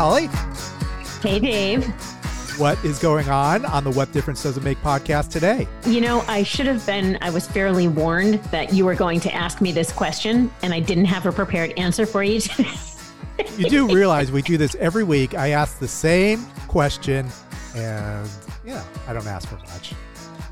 Holly. Hey, Dave. What is going on on the What Difference Does It Make podcast today? You know, I should have been, I was fairly warned that you were going to ask me this question, and I didn't have a prepared answer for you today. you do realize we do this every week. I ask the same question, and, you know, I don't ask for much.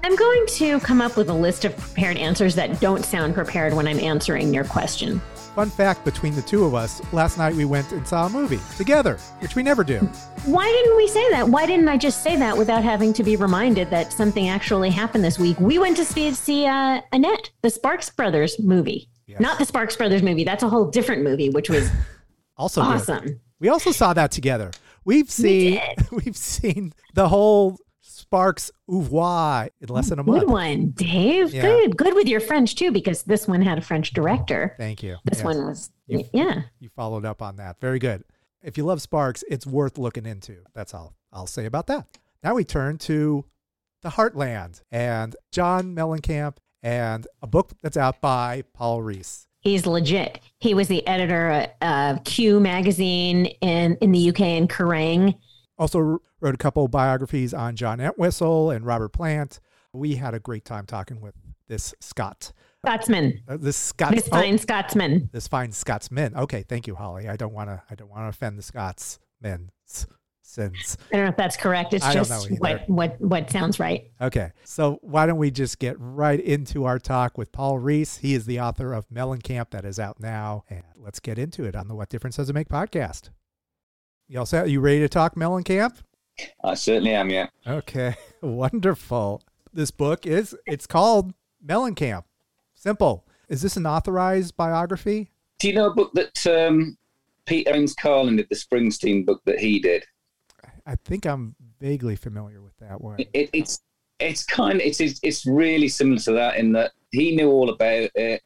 I'm going to come up with a list of prepared answers that don't sound prepared when I'm answering your question. Fun fact between the two of us, last night we went and saw a movie together, which we never do. Why didn't we say that? Why didn't I just say that without having to be reminded that something actually happened this week? We went to see, see uh, Annette, the Sparks Brothers movie. Yes. Not the Sparks Brothers movie. That's a whole different movie, which was also awesome. Good. We also saw that together. We've seen we have seen the whole Sparks oeuvre in less than a month. Good one, Dave. Yeah. Good. Good with your French too, because this one had a French director. Thank you. This yes. one was, you, yeah. You followed up on that. Very good. If you love Sparks, it's worth looking into. That's all I'll say about that. Now we turn to the Heartland and John Mellencamp and a book that's out by Paul Rees. He's legit. He was the editor uh, of Q magazine in, in the UK and Kerrang. Also wrote a couple biographies on John Entwistle and Robert Plant. We had a great time talking with this Scott. Scotsman. Uh, this Scots. This fine oh, Scotsman. This fine Scotsman. Okay, thank you, Holly. I don't want to. I don't want to offend the Scotsmen. Sins. I don't know if that's correct. It's just what what what sounds right. Okay, so why don't we just get right into our talk with Paul Rees? He is the author of Mellencamp that is out now, and let's get into it on the What Difference Does It Make podcast. You all set? You ready to talk Mellencamp? I certainly am, yeah. Okay, wonderful. This book is it's called Mellencamp. Simple. Is this an authorized biography? Do you know a book that um, Peter Ames Carlin did, the Springsteen book that he did? I think I'm vaguely familiar with that one. It, it's it's kind of it's it's really similar to that in that he knew all about it.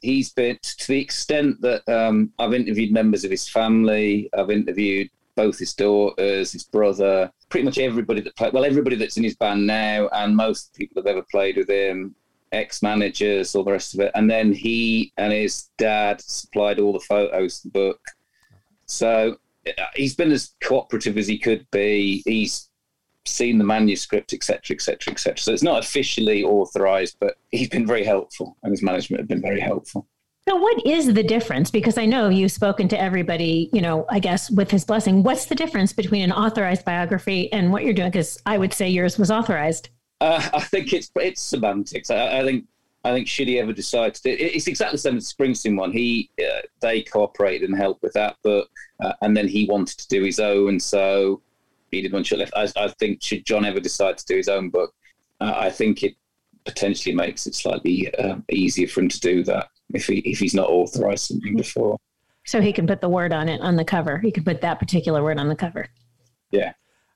He's been to the extent that um, I've interviewed members of his family. I've interviewed both his daughters, his brother, pretty much everybody that played. Well, everybody that's in his band now, and most people that have ever played with him, ex-managers, all the rest of it. And then he and his dad supplied all the photos, the book. So uh, he's been as cooperative as he could be. He's seen the manuscript, etc., etc., etc. So it's not officially authorized, but he's been very helpful, and his management have been very helpful. So, what is the difference? Because I know you've spoken to everybody, you know, I guess with his blessing. What's the difference between an authorized biography and what you're doing? Because I would say yours was authorized. Uh, I think it's it's semantics. I, I, think I think should he ever decide to do it, it's exactly the same as the Springsteen one. He uh, they cooperated and helped with that book, uh, and then he wanted to do his own, so he did one short left. I, I, think should John ever decide to do his own book, uh, I think it potentially makes it slightly uh, easier for him to do that if he if he's not authorized something before. So he can put the word on it on the cover. He can put that particular word on the cover. Yeah.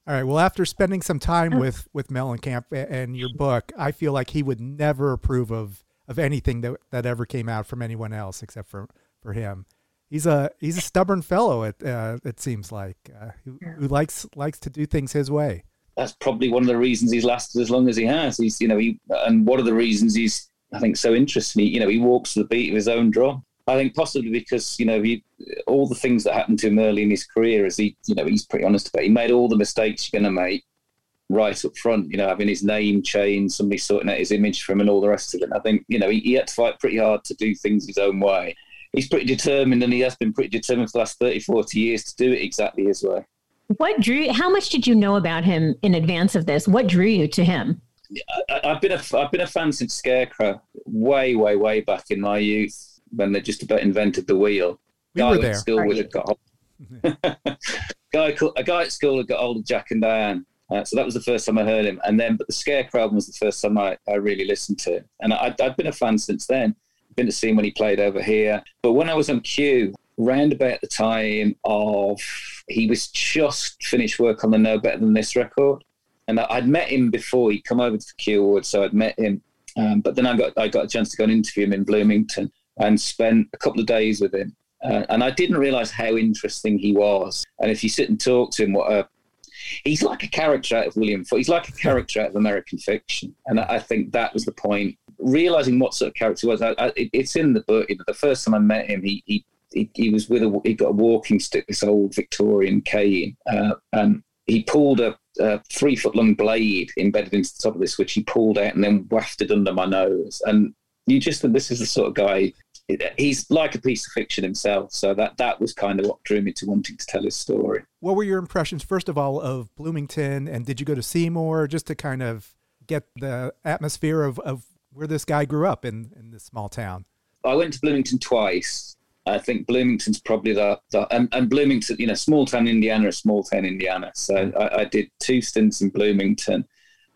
All right. Well, after spending some time oh. with with Mellencamp and your book, I feel like he would never approve of of anything that that ever came out from anyone else except for for him. He's a he's a stubborn fellow. It uh, it seems like uh, who, who likes likes to do things his way. That's probably one of the reasons he's lasted as long as he has. He's you know he and one of the reasons he's I think so interesting. He, you know, he walks to the beat of his own drum. I think possibly because you know he, all the things that happened to him early in his career, as he you know he's pretty honest about. It. He made all the mistakes you're going to make right up front. You know, having his name changed, somebody sorting out his image from, and all the rest of it. I think you know he, he had to fight pretty hard to do things his own way. He's pretty determined, and he has been pretty determined for the last 30, 40 years to do it exactly his way. What drew? How much did you know about him in advance of this? What drew you to him? I, have been a I've been a fan since Scarecrow, way, way, way back in my youth when they just about invented the wheel. We guy were there. School right. had got guy a guy at school had got hold of Jack and Diane. Uh, so that was the first time I heard him, and then but the Scarecrow album was the first time I, I really listened to, it. and I, I'd been a fan since then. Been to see him when he played over here, but when I was on Q, round about the time of he was just finished work on the No Better Than This record, and I'd met him before. He'd come over to the Q Awards, so I'd met him. Um, but then I got I got a chance to go and interview him in Bloomington and spent a couple of days with him. Uh, and I didn't realize how interesting he was. And if you sit and talk to him, what a he's like a character out of William. Ford. He's like a character out of American fiction. And I think that was the point. Realizing what sort of character he was, I, I, it's in the book. You know, the first time I met him, he, he he, he was with a he got a walking stick, this old Victorian cane, uh, and he pulled a, a three foot long blade embedded into the top of this, which he pulled out and then wafted under my nose. And you just think this is the sort of guy. He's like a piece of fiction himself, so that that was kind of what drew me to wanting to tell his story. What were your impressions, first of all, of Bloomington, and did you go to Seymour just to kind of get the atmosphere of, of where this guy grew up in in this small town? I went to Bloomington twice. I think Bloomington's probably the, the and, and, Bloomington, you know, small town Indiana, small town Indiana. So mm. I, I, did two stints in Bloomington,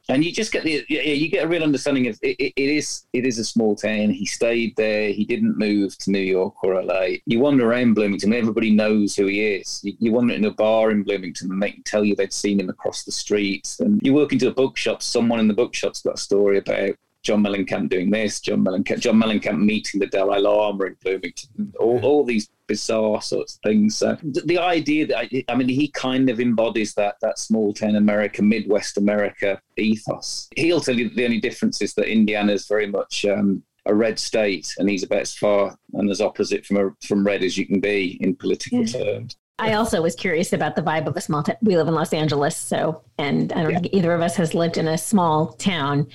and you just get the you get a real understanding of it, it, it is it is a small town. He stayed there. He didn't move to New York or LA. You wander around Bloomington, everybody knows who he is. You, you wander in a bar in Bloomington, and they can tell you they'd seen him across the street. And you walk into a bookshop, someone in the bookshop's got a story about John Mellencamp doing this, John Mellencamp, John Mellencamp meeting the Dalai Lama in Bloomington, all, all these bizarre sorts of things. So the, the idea that I, I, mean, he kind of embodies that that small town America, Midwest America ethos. He'll tell you the only difference is that Indiana is very much um, a red state, and he's about as far and as opposite from a, from red as you can be in political yeah. terms. I also was curious about the vibe of a small town. We live in Los Angeles, so and I don't yeah. think either of us has lived in a small town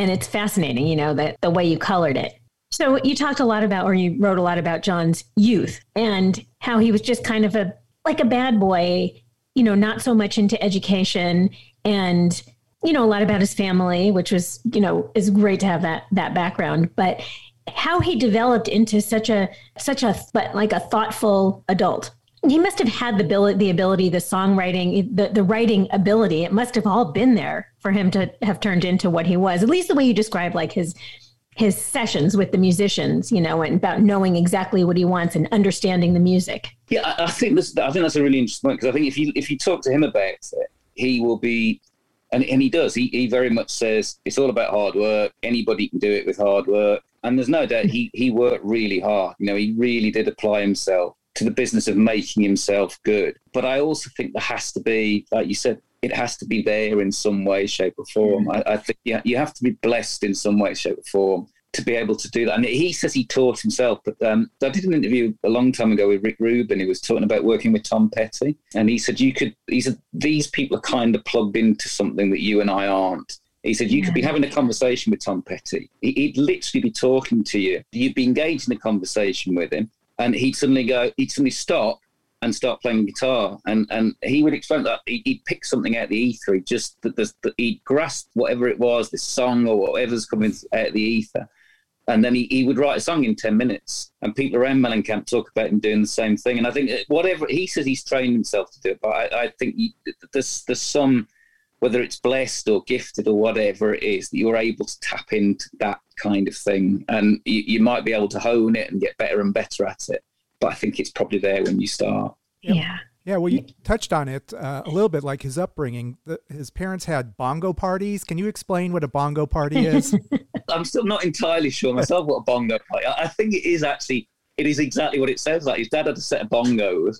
and it's fascinating, you know, that the way you colored it. So you talked a lot about, or you wrote a lot about John's youth and how he was just kind of a like a bad boy, you know, not so much into education and you know a lot about his family, which was you know is great to have that that background, but how he developed into such a such a but like a thoughtful adult he must have had the ability, the ability, the songwriting, the, the writing ability. It must have all been there for him to have turned into what he was. At least the way you describe like his his sessions with the musicians, you know, and about knowing exactly what he wants and understanding the music. Yeah, I, I think this. I think that's a really interesting point because I think if you if you talk to him about it, he will be, and and he does. He he very much says it's all about hard work. Anybody can do it with hard work. And there's no doubt he he worked really hard. You know, he really did apply himself to the business of making himself good. But I also think there has to be, like you said, it has to be there in some way, shape, or form. Mm. I, I think yeah, you have to be blessed in some way, shape, or form to be able to do that. And he says he taught himself, but um, I did an interview a long time ago with Rick Rubin. He was talking about working with Tom Petty, and he said you could. He said these people are kind of plugged into something that you and I aren't. He said you could be having a conversation with Tom Petty. He'd literally be talking to you. You'd be engaged in a conversation with him, and he'd suddenly go, he'd suddenly stop and start playing guitar. And and he would explain that he'd, he'd pick something out of the ether. He just that, that he'd grasp whatever it was, this song or whatever's coming out of the ether. And then he, he would write a song in 10 minutes. And people around Mellencamp talk about him doing the same thing. And I think whatever he says he's trained himself to do it, but I, I think he, there's, there's some, whether it's blessed or gifted or whatever it is, that you're able to tap into that kind of thing. And you, you might be able to hone it and get better and better at it. But I think it's probably there when you start. Yeah. Yeah, well, you touched on it uh, a little bit, like his upbringing. The, his parents had bongo parties. Can you explain what a bongo party is? I'm still not entirely sure myself what a bongo party. I think it is actually. It is exactly what it sounds like. His dad had a set of bongos,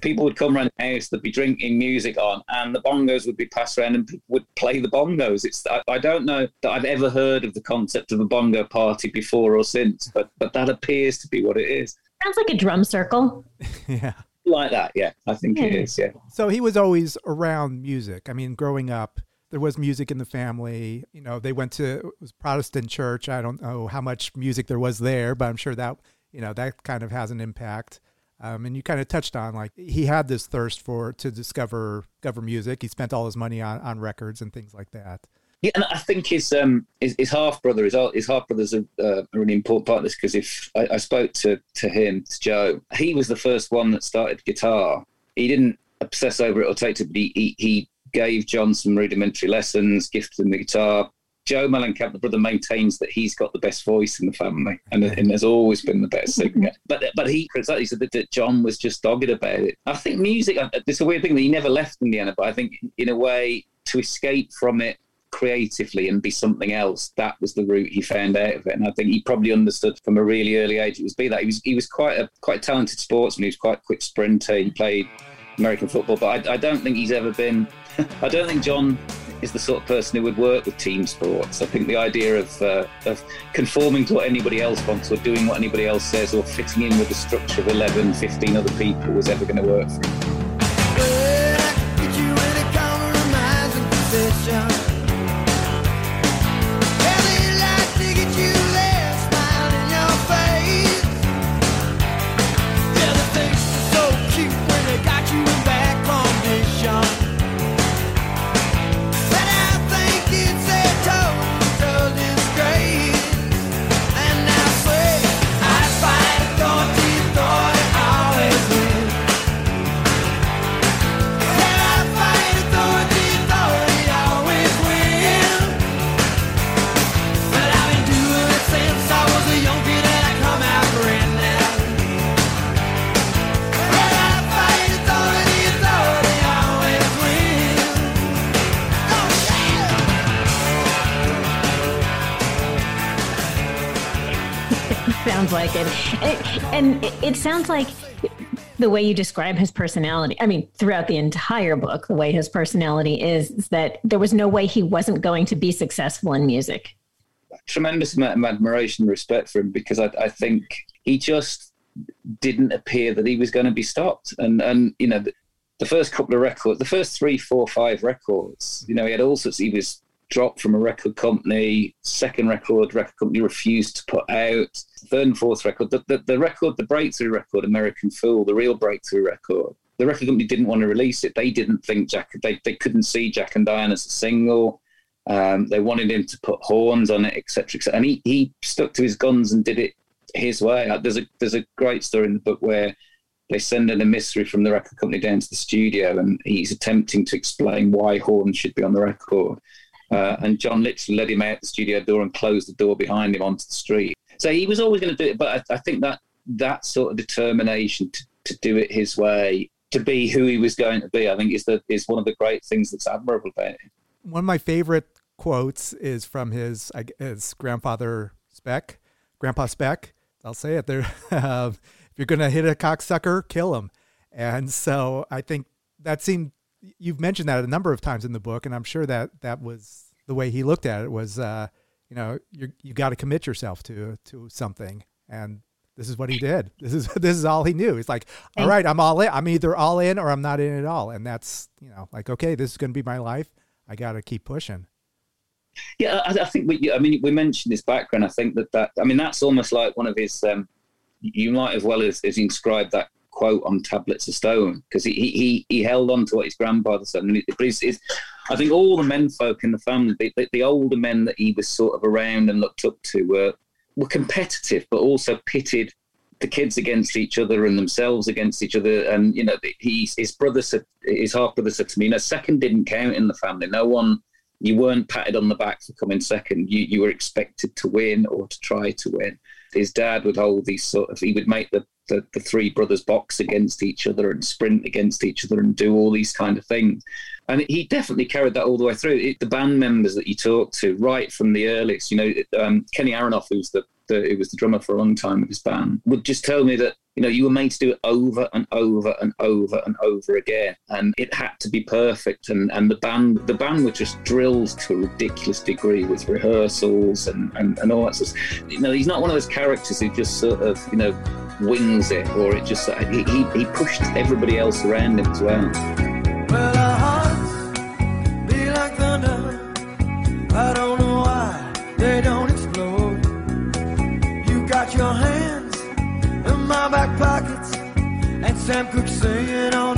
people would come around the house, they'd be drinking music on, and the bongos would be passed around, and people would play the bongos. It's I, I, don't know that I've ever heard of the concept of a bongo party before or since, but but that appears to be what it is. Sounds like a drum circle. yeah. Like that, yeah. I think yeah. it is, yeah. So he was always around music. I mean, growing up, there was music in the family. You know, they went to it was Protestant church. I don't know how much music there was there, but I'm sure that you know that kind of has an impact. Um, and you kind of touched on like he had this thirst for to discover discover music. He spent all his money on, on records and things like that. Yeah, and I think his um his, his half brother his his half brother's a, uh, a really important part of this because if I, I, spoke to to him to Joe, he was the first one that started guitar. He didn't obsess over it or take it, but he, he, he gave John some rudimentary lessons, gifted him the guitar, Joe Mellencamp, the brother, maintains that he's got the best voice in the family and, and has always been the best singer. But but he exactly said that, that John was just dogged about it. I think music, uh, it's a weird thing that he never left Indiana, but I think in a way to escape from it creatively and be something else. That was the route he found out of it, and I think he probably understood from a really early age it was be that he was he was quite a quite a talented sportsman. He was quite a quick sprinter. He played American football, but I, I don't think he's ever been. I don't think John is the sort of person who would work with team sports. I think the idea of, uh, of conforming to what anybody else wants or doing what anybody else says or fitting in with the structure of 11, 15 other people was ever going to work for him. sounds like it. And it sounds like the way you describe his personality, I mean, throughout the entire book, the way his personality is, is that there was no way he wasn't going to be successful in music. Tremendous amount of admiration and respect for him because I, I think he just didn't appear that he was going to be stopped. And, and you know, the, the first couple of records, the first three, four, five records, you know, he had all sorts, he was dropped from a record company. Second record, record company refused to put out. Third and fourth record, the, the, the record, the breakthrough record, American Fool, the real breakthrough record. The record company didn't want to release it. They didn't think Jack. They, they couldn't see Jack and Diane as a single. Um, they wanted him to put horns on it, etc. Et and he, he stuck to his guns and did it his way. Uh, there's a there's a great story in the book where they send an emissary from the record company down to the studio, and he's attempting to explain why horns should be on the record. Uh, and John literally led him out the studio door and closed the door behind him onto the street. So he was always going to do it, but I, I, think that that sort of determination to, to do it his way, to be who he was going to be, I think is the is one of the great things that's admirable about him. One of my favorite quotes is from his his grandfather Speck, Grandpa Speck. I'll say it there. If you're going to hit a cocksucker, kill him. And so I think that seemed you've mentioned that a number of times in the book, and I'm sure that that was the way he looked at it. Was uh, you know you you got to commit yourself to to something, and this is what he did. This is this is all he knew. He's like, all right, I'm all in. I'm either all in or I'm not in at all, and that's you know like okay, this is going to be my life. I got to keep pushing. Yeah, I, I, think we. I mean, we mentioned his background. I think that that. I mean, that's almost like one of his. Um, you might as well as, as inscribe that quote on tablets of stone because he, he he held on to what his grandfather said. And he's, he's, I think all the men folk in the family, the, the, the, older men that he was sort of around and looked up to, were were competitive, but also pitted the kids against each other and themselves against each other. And you know, he his brother said, his half brother said to me, know, second didn't count in the family. No one. You weren't patted on the back for coming second. You you were expected to win or to try to win his dad would hold these sort of he would make the, the, the three brothers box against each other and sprint against each other and do all these kind of things and he definitely carried that all the way through it, the band members that you talk to right from the earliest you know um, kenny aronoff who's the, the who was the drummer for a long time of his band would just tell me that you know, you were made to do it over and over and over and over again, and it had to be perfect. And, and the band, the band were just drilled to a ridiculous degree with rehearsals and, and, and all that of. You know, he's not one of those characters who just sort of, you know, wings it, or it just uh, he he, he pushed everybody else around him as well. well I don't know why they don't explode. You got your hand my back pockets and Sam Cooke singing on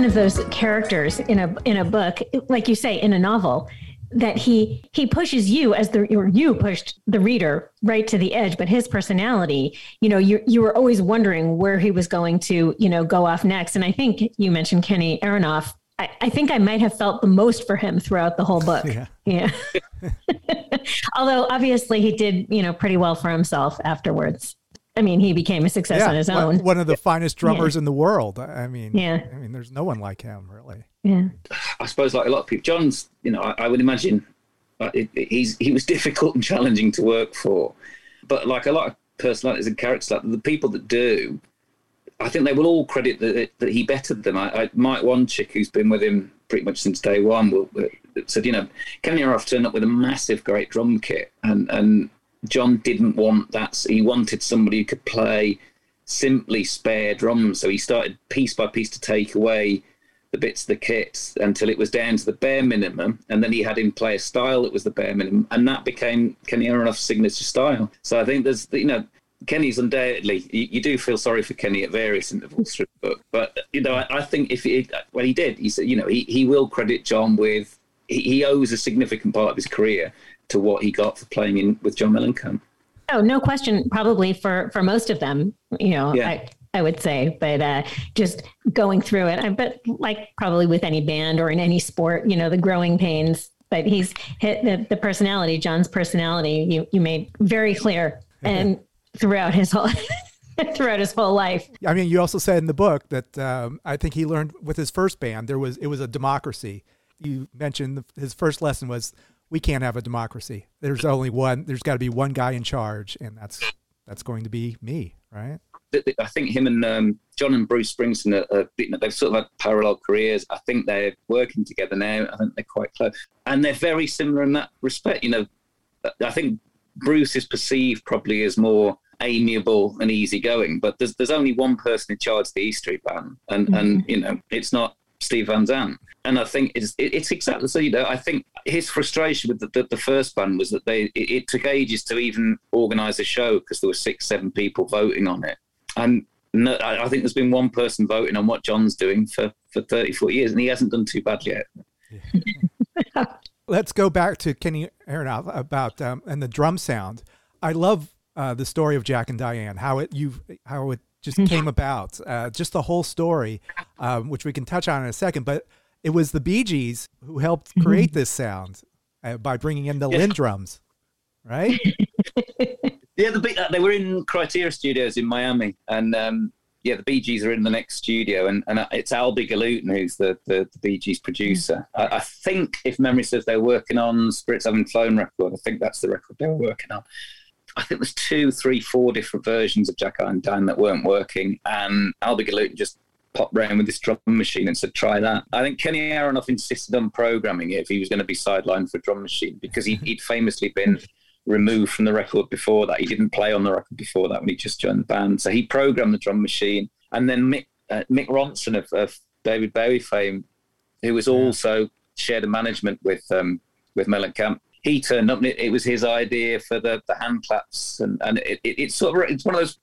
one of those characters in a in a book, like you say, in a novel, that he he pushes you as the or you pushed the reader right to the edge but his personality you know you you were always wondering where he was going to you know go off next and i think you mentioned kenny aronoff I, I think I might have felt the most for him throughout the whole book. Yeah. yeah. Although obviously he did, you know, pretty well for himself afterwards. I mean, he became a success yeah, on his own. One of the finest drummers yeah. in the world. I mean, yeah. I mean, there's no one like him, really. Yeah. I suppose, like a lot of people, John's. You know, I, I would imagine uh, it, it, he's he was difficult and challenging to work for, but like a lot of personalities and characters, like the people that do, I think they will all credit that, that he bettered them. I, I, Mike Wanchic, who's been with him pretty much since day one, will, said, you know, Kenny Aronoff turned up with a massive, great drum kit, and and John didn't want that. He wanted somebody who could play simply spare drums. So he started piece by piece to take away the bits of the kit until it was down to the bare minimum. And then he had him play a style that was the bare minimum. And that became Kenny Aronoff's signature style. So I think there's, you know, Kenny's undoubtedly, you, you, do feel sorry for Kenny at various intervals through the book. But, you know, I, I think if he, well, he did, he said, you know, he, he will credit John with, he, he owes a significant part of his career to what he got for playing in with John Mellencamp. Oh, no question. Probably for for most of them, you know, yeah. I, I would say, but uh, just going through it, I bet like probably with any band or in any sport, you know, the growing pains. But he's hit the, the personality, John's personality. You you made very clear, and throughout his whole. throughout his whole life. I mean, you also said in the book that um, I think he learned with his first band there was it was a democracy. You mentioned his first lesson was we can't have a democracy. There's only one. There's got to be one guy in charge, and that's that's going to be me, right? I think him and um, John and Bruce Springsteen are, are, they've sort of had parallel careers. I think they're working together now. I think they're quite close, and they're very similar in that respect. You know, I think Bruce is perceived probably as more amiable and easygoing, but there's there's only one person in charge of the E Street Band, and mm-hmm. and you know it's not Steve Van Zandt. And I think it's it's exactly so. You know, I think his frustration with the, the, the first band was that they it, it took ages to even organise a show because there were six, seven people voting on it, and no, I, think there's been one person voting on what John's doing for for 30, 40 years, and he hasn't done too bad yet. Let's go back to Kenny Aronoff about um, and the drum sound. I love uh, the story of Jack and Diane, how it you've how it just came about, uh, just the whole story, um, which we can touch on in a second. But it was the Bee Gees who helped mm-hmm. create this sound uh, by bringing in the yeah. LinnDrums, right? yeah, the uh, they were in Criteria Studios in Miami, and um, yeah, the Bee Gees are in the next studio, and, and uh, it's Albhy Galuten who's the, the, the Bee Gees producer. Mm-hmm. I, I, think, if memory serves, they're working on Spirits Having Flown record. I think that's the record they were working on. I think there's two, three, four different versions of Jack and Diane that weren't working, and Albhy Galuten just popped round with this drum machine and said, try that. I think Kenny Aronoff insisted on programming it if he was going to be sidelined for a drum machine because he, would famously been removed from the record before that. He didn't play on the record before that when he just joined the band. So he programmed the drum machine. And then Mick, uh, Mick Ronson of, of, David Bowie fame, who was also shared a management with um, with Mellencamp, he turned up and it, it, was his idea for the, the hand claps. And, and it, it, it's sort of, it's one of those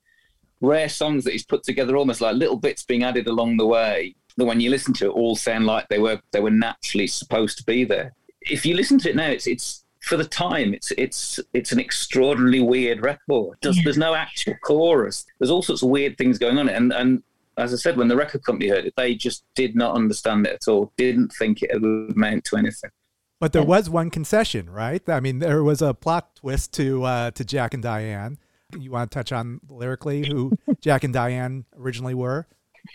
rare songs that he's put together almost like little bits being added along the way that when you listen to it all sound like they were they were naturally supposed to be there if you listen to it now it's it's for the time it's it's it's an extraordinarily weird record Just, yeah. there's no actual chorus there's all sorts of weird things going on and and as I said, when the record company heard it, they just did not understand it at all. Didn't think it would amount to anything. But there was one concession, right? I mean, there was a plot twist to uh, to Jack and Diane. You want to touch on lyrically who Jack and Diane originally were?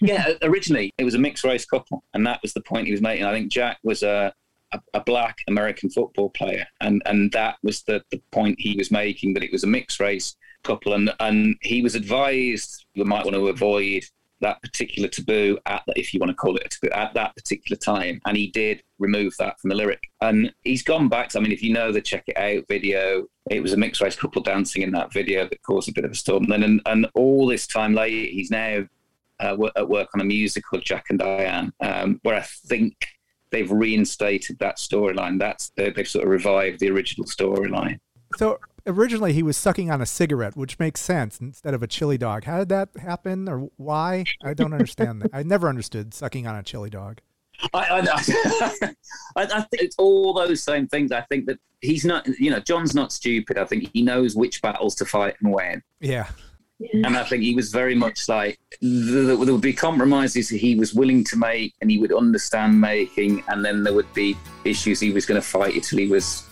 Yeah, originally it was a mixed race couple, and that was the point he was making. I think Jack was a a, a black American football player, and and that was the the point he was making that it was a mixed race couple, and and he was advised you might want to avoid that particular taboo at the, if you want to call it a taboo at that particular time and he did remove that from the lyric. And he's gone back to, i mean if you know the check it out video it was a mixed race couple dancing in that video that caused a bit of a storm. Then and, and all this time later he's now uh, at work on a musical jack and diane um, where i think they've reinstated that storyline. That's they've sort of revived the original storyline. So originally he was sucking on a cigarette, which makes sense instead of a chili dog. How did that happen, or why? I don't understand that. I never understood sucking on a chili dog. I, I, I, I, think it's all those same things. I think that he's not, you know, John's not stupid. I think he knows which battles to fight and when. Yeah. And I think he was very much like there would be compromises he was willing to make and he would understand making, and then there would be issues he was going to fight until he was,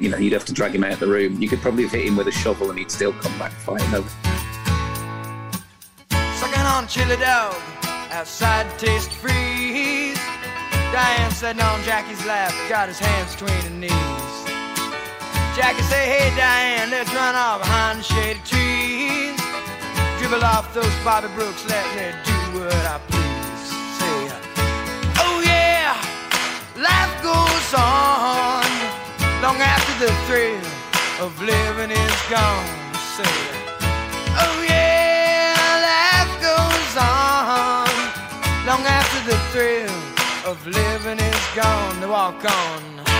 you know, you'd have to drag him out of the room. You could probably have hit him with a shovel and he'd still come back fighting over. Sucking on chili dog, outside Tastee Freez. Diane sitting on Jackie's lap, got his hands between knees. Jackie say, hey Diane, let's run off behind the shady trees. Dribble off those Bobby Brooks, let me do what I please. Oh yeah, life goes on long after the thrill of living is gone. Say, oh yeah, life goes on long after the thrill of living is gone. To walk on.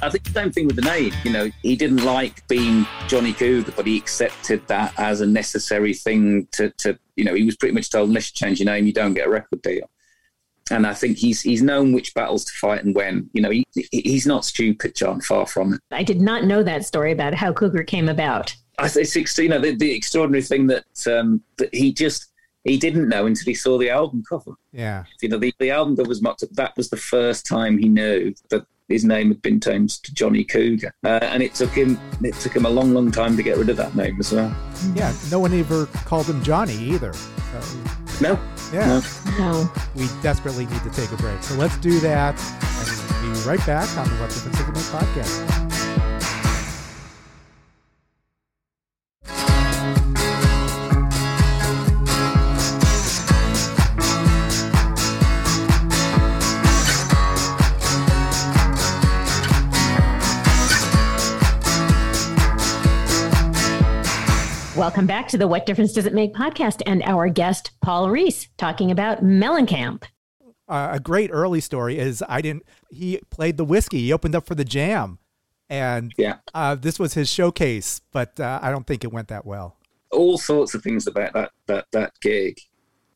I think the same thing with the name. You know, he didn't like being Johnny Cougar, but he accepted that as a necessary thing to, to you know, he was pretty much told, unless you change your name, you don't get a record deal. And I think he's he's known which battles to fight and when. You know, he, he's not stupid, John. Far from it. I did not know that story about how Cougar came about. I think you know the, the extraordinary thing that um, that he just he didn't know until he saw the album cover. Yeah, you know the, the album that was mocked up. That was the first time he knew that his name had been changed to Johnny Cougar, uh, and it took him it took him a long, long time to get rid of that name as well. Yeah, no one ever called him Johnny either. So, no. Yeah. No. no. We desperately need to take a break, so let's do that, and we'll be right back on the What Difference Does It Make podcast. Welcome back to the What Difference Does It Make podcast and our guest, Paul Rees, talking about Mellencamp. Uh, a great early story is I didn't, he played the Whisky. He opened up for the jam. And yeah, uh, this was his showcase, but uh, I don't think it went that well. All sorts of things about that that that gig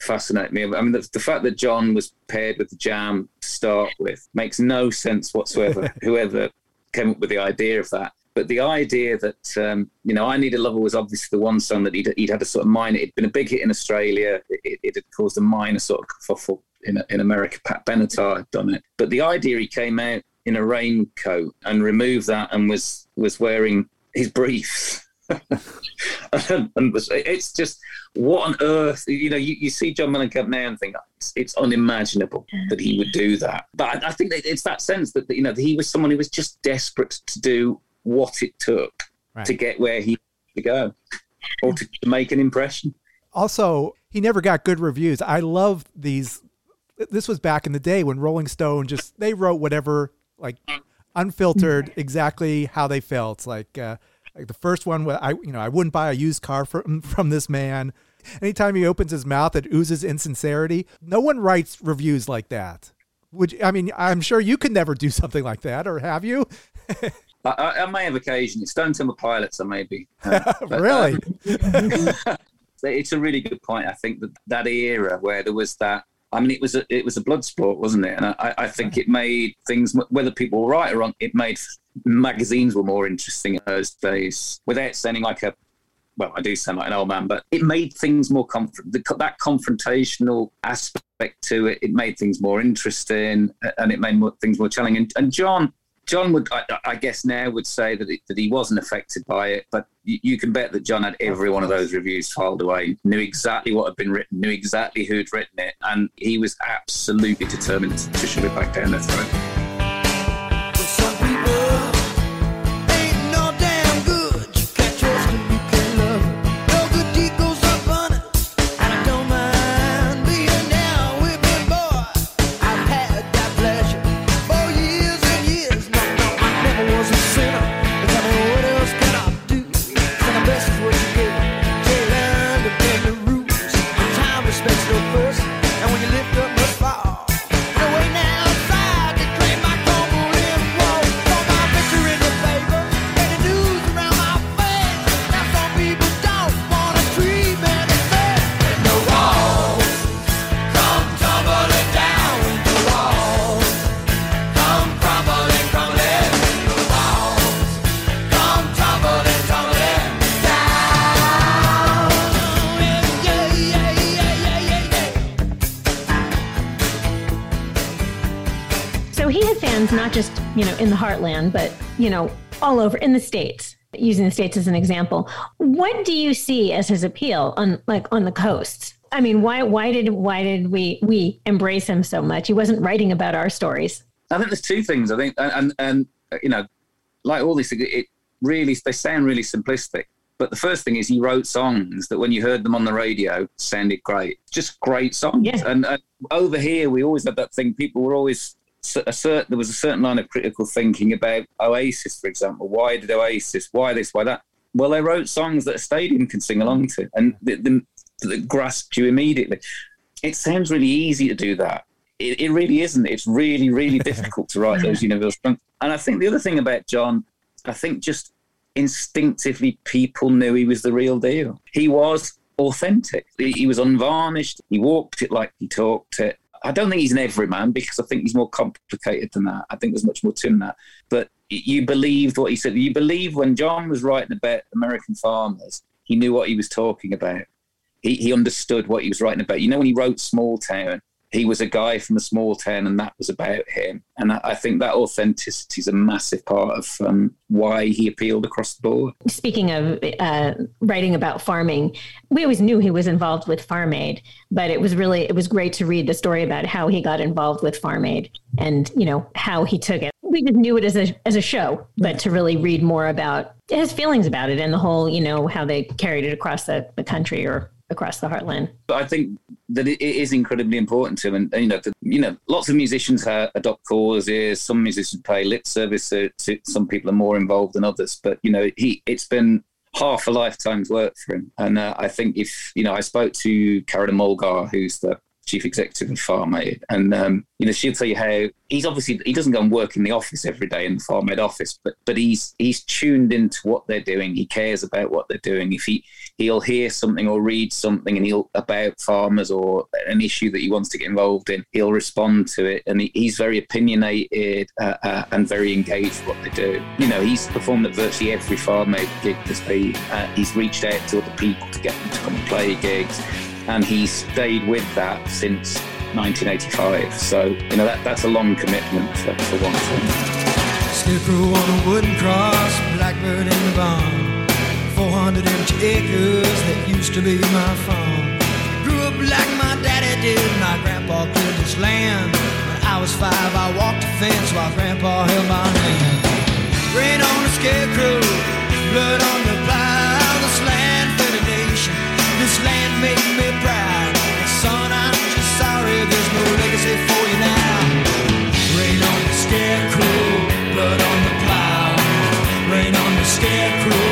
fascinate me. I mean, the, the fact that John was paired with the jam to start with makes no sense whatsoever. Whoever came up with the idea of that. But the idea that um, you know, I Need a Lover was obviously the one song that he'd, he'd had a sort of minor. It'd been a big hit in Australia. It, it had caused a minor sort of kerfuffle in in America. Pat Benatar had done it, but the idea he came out in a raincoat and removed that and was was wearing his briefs. and it's just what on earth you know you, you see john mellencamp now and think it's, it's unimaginable that he would do that but I, I, think it's that sense that you know he was someone who was just desperate to do what it took right. to get where he to go or to, to make an impression. Also, he never got good reviews. I love these. This was back in the day when Rolling Stone just they wrote whatever like unfiltered exactly how they felt. Like uh, like the first one, I you know I wouldn't buy a used car from from this man. Anytime he opens his mouth, it oozes insincerity. No one writes reviews like that. Would I mean? I'm sure you could never do something like that, or have you? I, I, may have occasionally. Stone Temple Pilots, I may be. Uh, really? Um, it's a really good point. I think that that era where there was that. I mean, it was a it was a blood sport, wasn't it? And I, I think it made things, whether people were right or wrong, it made magazines were more interesting in those days. Without sounding like a, well, I do sound like an old man, but it made things more the, that confrontational aspect to it. It made things more interesting, and it made more, things more challenging. And, and John John would, I, I, guess, now would say that it, that he wasn't affected by it, but you, you, can bet that John had every one of those reviews filed away, knew exactly what had been written, knew exactly who'd written it, and he was absolutely determined to shove it back down their throat. You know, in the heartland, but, you know, all over in the States, using the States as an example. What do you see as his appeal on like on the coasts? I mean, why why did why did we we embrace him so much? He wasn't writing about our stories. I think there's two things. I think and and, you know, like all these things, it really they sound really simplistic. But the first thing is he wrote songs that when you heard them on the radio sounded great. Just great songs. Yeah. And, and over here we always had that thing. People were always a certain there was a certain line of critical thinking about Oasis, for example. Why did Oasis? Why this? Why that? Well, they wrote songs that a stadium can sing along to, and that, grasped you immediately. It sounds really easy to do that. It, it really isn't. It's really, really difficult to write those universal songs. And I think the other thing about John, I think just instinctively people knew he was the real deal. He was authentic. He, he was unvarnished. He walked it like he talked it. I don't think he's an everyman because I think he's more complicated than that. I think there's much more to him than that. But you believed what he said. You believe when John was writing about American farmers, he knew what he was talking about. He, he understood what he was writing about. You know, when he wrote Small Town, he was a guy from a small town and that was about him. And I, think that authenticity is a massive part of um, why he appealed across the board. Speaking of uh, writing about farming, we always knew he was involved with Farm Aid, but it was really, it was great to read the story about how he got involved with Farm Aid and, you know, how he took it. We just knew it as a, as a show, but to really read more about his feelings about it and the whole, you know, how they carried it across the, the country or across the heartland. But I think that it is incredibly important to and you know, the, you know, lots of musicians have, adopt causes. Some musicians pay lip service to, to, some people are more involved than others. But you know, he it's been half a lifetime's work for him, and uh, I think if you know, I spoke to Carolyn Mugar, who's the chief executive of Farm Aid, and um, you know she'll tell you how he's obviously he doesn't go and work in the office every day in the Farm Aid office, but but he's he's tuned into what they're doing. He cares about what they're doing. If he he'll hear something or read something and he'll about farmers or an issue that he wants to get involved in, he'll respond to it, and he, he's very opinionated uh, uh, and very engaged with what they do. You know, he's performed at virtually every Farm Aid gig. Uh, he's reached out to other people to get them to come and play gigs and he stayed with that since 1985. So, you know, that, that's a long commitment for, for one thing. Scarecrow on a wooden cross, blackbird in the barn. 400 empty acres that used to be my farm. Grew up like my daddy did, my grandpa cleared this land. When I was five, I walked the fence while grandpa held my hand. Rain on the scarecrow, blood on the plow, this land fed a nation. This land made me proud. son, I'm just sorry there's no legacy for you now. Rain on the scarecrow, blood on the plow. Rain on the scarecrow,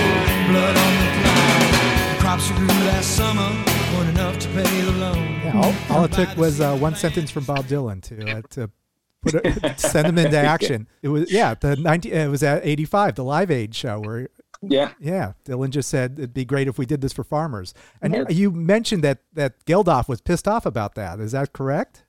blood on the plow. The crops grew last summer weren't enough to pay the loan. Yeah, all, all it took was uh, one sentence from Bob Dylan to uh, to put it, send them into action. It was yeah, the 19 it was at 85, the Live Aid show where yeah. Yeah. Dylan just said it'd be great if we did this for farmers. And you mentioned that that Geldof was pissed off about that. Is that correct?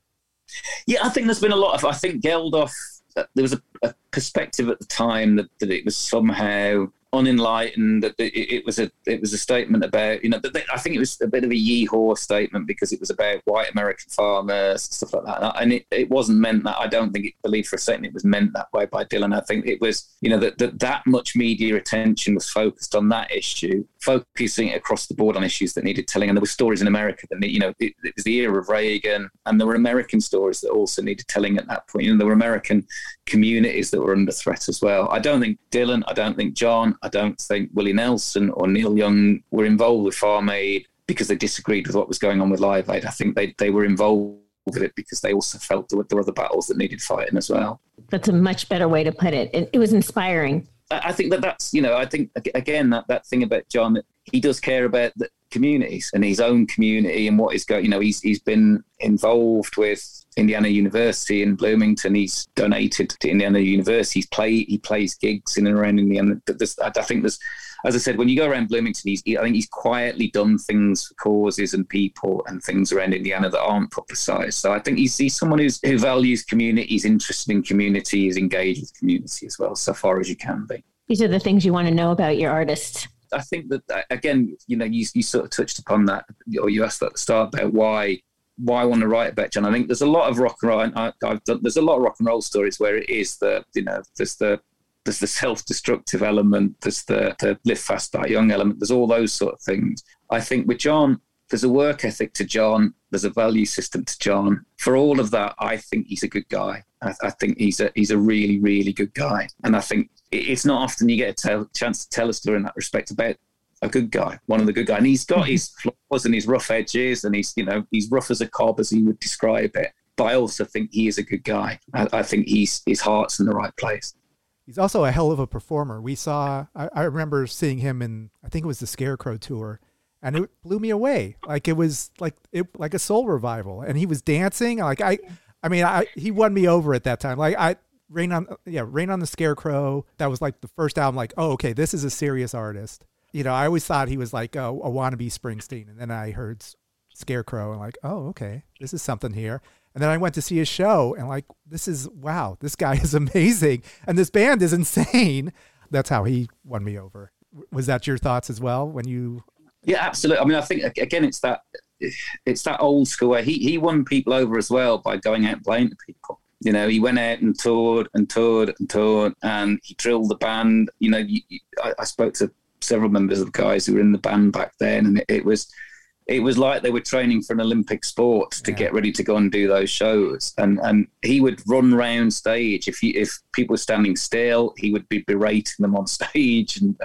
Yeah, I think there's been a lot of. I think Geldof. Uh, there was a, a, perspective at the time that, that it was somehow unenlightened. That it, was a it was a statement about you know. I think it was a bit of a yeehaw statement because it was about white American farmers stuff like that. And it, it wasn't meant that. I don't think it believed for a second it was meant that way by Dylan. I think it was you know that that, that much media attention was focused on that issue, focusing it across the board on issues that needed telling. And there were stories in America that you know it, it was the era of Reagan, and there were American stories that also needed telling at that point. You know, there were American communities that were under threat as well. I don't think Dylan, I don't think John, I don't think Willie Nelson or Neil Young were involved with Farm Aid because they disagreed with what was going on with Live Aid. I think they, they were involved with it because they also felt there were, there were other battles that needed fighting as well. That's a much better way to put it. It, it was inspiring. I think that that's, you know, I think, again, that, that thing about John, that he does care about the communities and his own community and what is going, you know, he's, he's been involved with Indiana University in Bloomington. He's donated to Indiana University. He's play he plays gigs in and around Indiana. There's, I think there's, as I said, when you go around Bloomington, he's I think he's quietly done things for causes and people and things around Indiana that aren't publicised. So I think he's, he's someone who's who values community, he's interested in community, is engaged with community as well, so far as you can be. These are the things you want to know about your artists. I think that uh, again, you know, you, you sort of touched upon that, or you asked at the start about why why I want to write about John. I think there's a lot of rock and roll. I, have done, there's a lot of rock and roll stories where it is the you know there's the there's the self-destructive element, there's the, the live fast, die young element. There's all those sort of things. I think with John, there's a work ethic to John. There's a value system to John. For all of that, I think he's a good guy. I, I think he's a he's a really really good guy. And I think it's not often you get a tell, chance to tell a story in that respect about a good guy, one of the good guys. And he's got mm-hmm. his flaws and his rough edges, and he's you know he's rough as a cob as he would describe it. But I also think he is a good guy. I, I think he's his heart's in the right place. He's also a hell of a performer. We saw, I, I remember seeing him in, I think it was the Scarecrow tour, and it blew me away. Like it was like it like a soul revival, and he was dancing. Like I, I mean, I he won me over at that time. Like I, Rain on, yeah, Rain on the Scarecrow. That was like the first album. Like, oh, okay, this is a serious artist you know, I always thought he was like a, a wannabe Springsteen, and then I heard Scarecrow, and like, oh, okay, this is something here. And then I went to see his show, and like, this is wow, this guy is amazing, and this band is insane. That's how he won me over. Was that your thoughts as well when you? Yeah, absolutely. I mean, I think again, it's that it's that old school way. He he won people over as well by going out and playing to people. You know, he went out and toured and toured and toured, and he drilled the band. You know, you, you, I, I, spoke to several members of the guys who were in the band back then, and it, it was it was like they were training for an Olympic sport to yeah. get ready to go and do those shows. And and he would run round stage if he, if people were standing still, he would be berating them on stage, and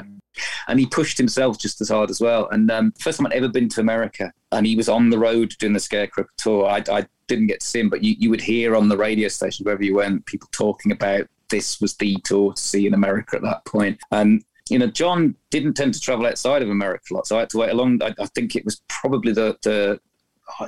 and, he pushed himself just as hard as well. And um, first time I'd ever been to America, and he was on the road doing the Scarecrow tour. I, I didn't get to see him, but you, you would hear on the radio station wherever you went, people talking about this was the tour to see in America at that point. And you know, John didn't tend to travel outside of America a lot, so I had to wait a long. I, I think it was probably the, the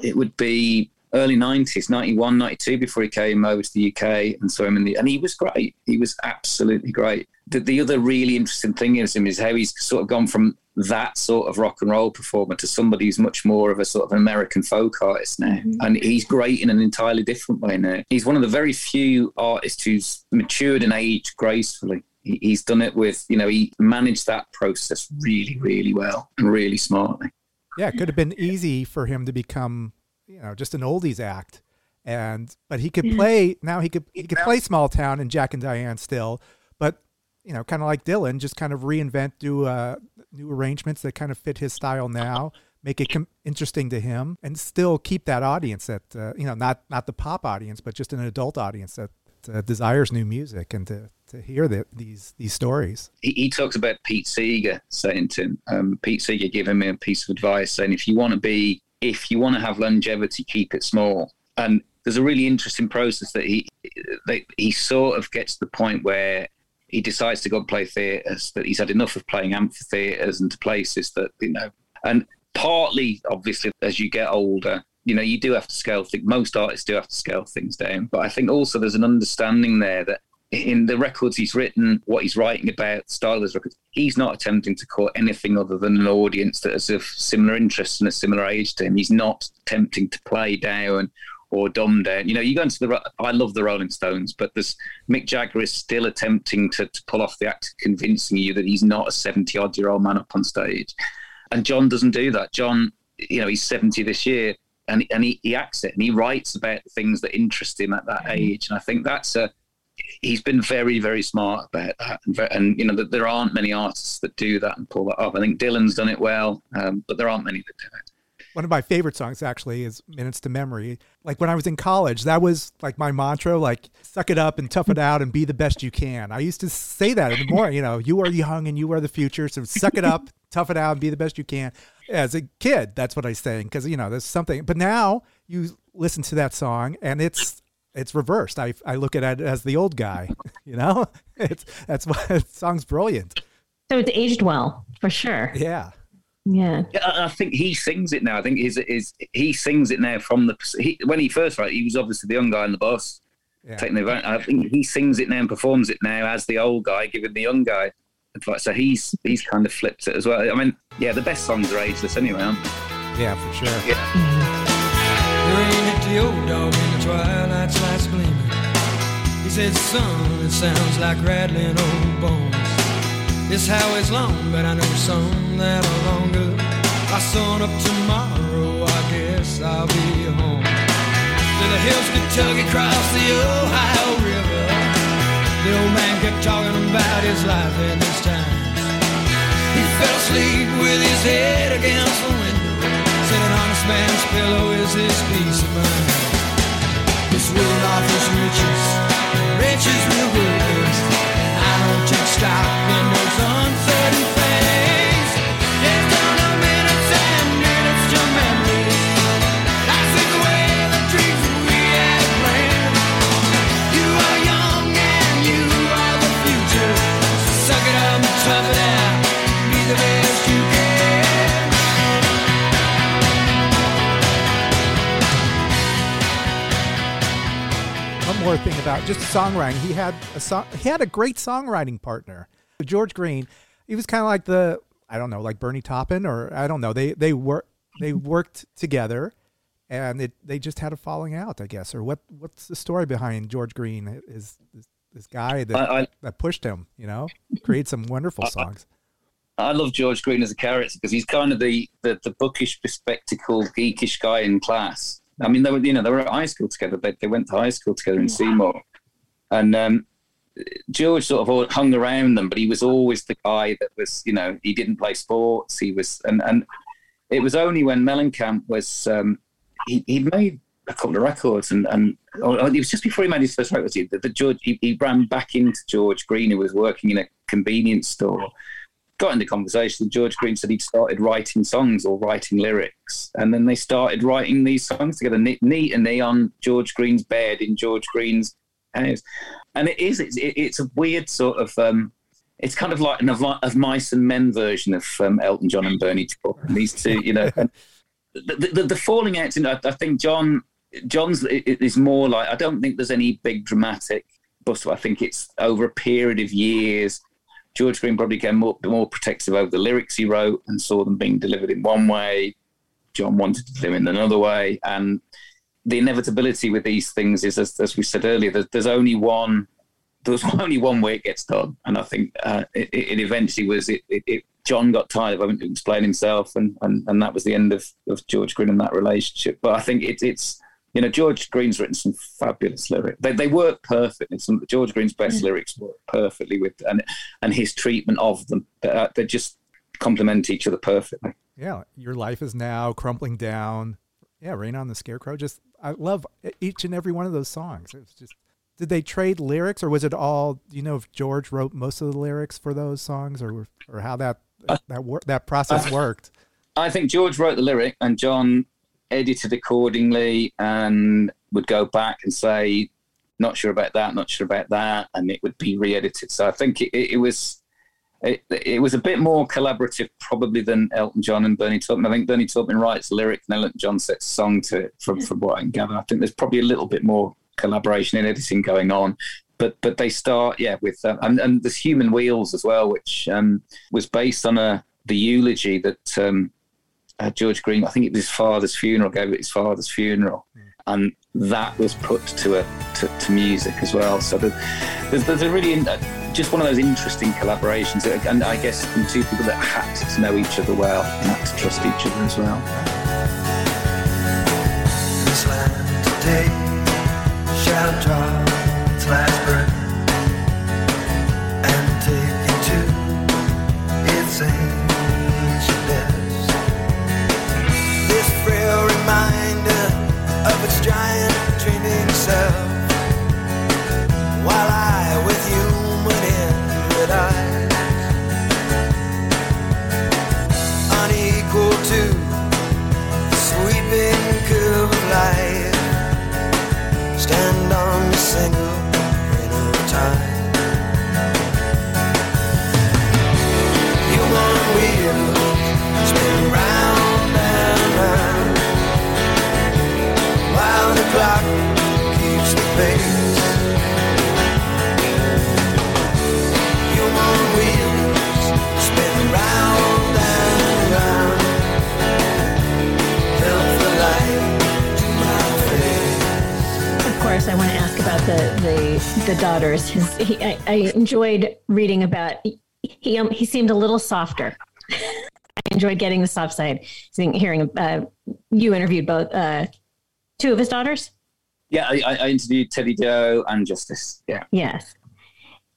it would be early 90s 91 92 before he came over to the uk and saw him in the and he was great. He was absolutely great. The, the other really interesting thing is him is how he's sort of gone from that sort of rock and roll performer to somebody who's much more of a sort of an american folk artist now. Mm-hmm. and he's great in an entirely different way now. He's one of the very few artists who's matured and aged gracefully he's done it with, you know, he managed that process really, really well and really smartly. Yeah, it could have been easy for him to become, you know, just an oldies act. And but he could play now he could he could play small town and Jack and Diane still, but you know, kind of like Dylan, just kind of reinvent, do uh, new arrangements that kind of fit his style now, make it com- interesting to him, and still keep that audience that uh, you know, not not the pop audience, but just an adult audience that uh, desires new music and to to hear the, these these stories. He, he, talks about Pete Seeger saying to him, um, Pete Seeger giving me a piece of advice saying, if you want to be, if you want to have longevity, keep it small. And there's a really interesting process that he that he sort of gets to the point where he decides to go and play theatres. That he's had enough of playing amphitheatres and to places that you know, and partly obviously as you get older you know, you do have to scale things. Most artists do have to scale things down, but I think also there's an understanding there that in the records he's written, what he's writing about, style of his records, he's not attempting to call anything other than an audience that is of similar interest and a similar age to him. He's not attempting to play down or dumb down. You know, you go into the. I love the Rolling Stones, but there's Mick Jagger is still attempting to, to pull off the act of convincing you that he's not a 70 odd year old man up on stage. And John doesn't do that. John, you know, he's 70 this year. And, and he, he acts it and he writes about things that interest him at that mm. age. And I think that's a he's been very, very smart about that. And, and you know, that there aren't many artists that do that and pull that off. I think Dylan's done it well, um, but there aren't many that do it. One of my favorite songs actually is Minutes to Memory. Like when I was in college, that was like my mantra, like suck it up and tough it out and be the best you can. I used to say that in the morning, you know, you are young and you are the future. So suck it up, tough it out and be the best you can. As a kid, that's what I was saying. Cause you know, there's something, but now you listen to that song and it's it's reversed. I I look at it as the old guy. You know, it's that's why the song's brilliant. So it's aged well for sure. Yeah. Yeah. I think he sings it now. I think is is he sings it now from the he, when he first wrote. He was obviously the young guy in the bus yeah. taking the event. I think he sings it now and performs it now as the old guy giving the young guy advice. So he's he's kind of flipped it as well. I mean, yeah, the best songs are ageless anyway, aren't they? Yeah, for sure. Yeah. Mm-hmm. The old dog in the twilight's lights gleaming. He said, son, it sounds like rattling old bones. This highway's long, but I know some that are longer. By sun up tomorrow, I guess I'll be home. To the hills Kentucky across the Ohio River. The old man kept talking about his life and his times. He fell asleep with his head against the window. Man's pillow is his peace of mind. This world offers riches, riches real good. I don't take stock in those uncertain things. More thing about just songwriting. He had a song. He had a great songwriting partner, George Green. He was kind of like the I don't know, like Bernie Taupin, or I don't know. They they were they worked together, and it they just had a falling out, I guess. Or what? What's the story behind George Green? Is this, this guy that I, I, that pushed him? You know, create some wonderful songs. I love George Green as a character because he's kind of the, the, the bookish, bespectacled, geekish guy in class. I mean, they were you know they were at high school together. They, they went to high school together in Seymour, and um, George sort of hung around them, but he was always the guy that was you know he didn't play sports. He was and and it was only when Mellencamp was um, he he made a couple of records and and oh, it was just before he made his first record. The, the George he, he ran back into George Green, who was working in a convenience store got into conversation. George Green said he'd started writing songs or writing lyrics, and then they started writing these songs together, neat, neat and they on George Green's bed in George Green's house. And it is, it's, it's a weird sort of, um, it's kind of like an of, of mice and men version of um, Elton John and Bernie Taupin. These two, you know, the, the, the, the falling out. You know, I think John John's is more like I don't think there's any big dramatic bust. I think it's over a period of years George Green probably became more, more protective over the lyrics he wrote and saw them being delivered in one way. John wanted to deliver in another way. And the inevitability with these things is, as, as we said earlier, there's, there's only one. There's only one way it gets done, and I think uh, it, it, eventually was it, it, John got tired of having to explain himself, and, and, and that was the end of, of George Green and that relationship. But I think it, it's you know, George Green's written some fabulous lyrics. They, they work perfectly. Some George Green's best mm. lyrics work perfectly with, and and his treatment of them. They, uh, they just complement each other perfectly. Yeah, your life is now crumpling down. Yeah, Rain on the Scarecrow. Just I love each and every one of those songs. It's just did they trade lyrics or was it all? Do you know if George wrote most of the lyrics for those songs or or how that uh, that wor- that process uh, worked? I think George wrote the lyric and John edited accordingly and would go back and say, not sure about that, not sure about that, and it would be re-edited. So I think it, it, it was it, it, was a bit more collaborative probably than Elton John and Bernie Taupin. I think Bernie Taupin writes lyric and Elton John sets song to it from, from what I can gather. I think there's probably a little bit more collaboration in editing going on. But but they start yeah with uh, and, and there's Human Wheels as well, which um, was based on a the eulogy that um, uh, George Green, I think it was his father's funeral, gave it his father's funeral. Mm. And that was put to a to, to music as well. So there's, there's a really uh, just one of those interesting collaborations, and I guess from two people that had to know each other well and had to trust each other as well. This land today shall the the, the daughters. His, he, I, I enjoyed reading about. He um, he seemed a little softer. I enjoyed getting the soft side. Seeing, hearing uh, you interviewed both uh, two of his daughters. Yeah, I, I interviewed Teddi Jo and Justice. Yeah. Yes,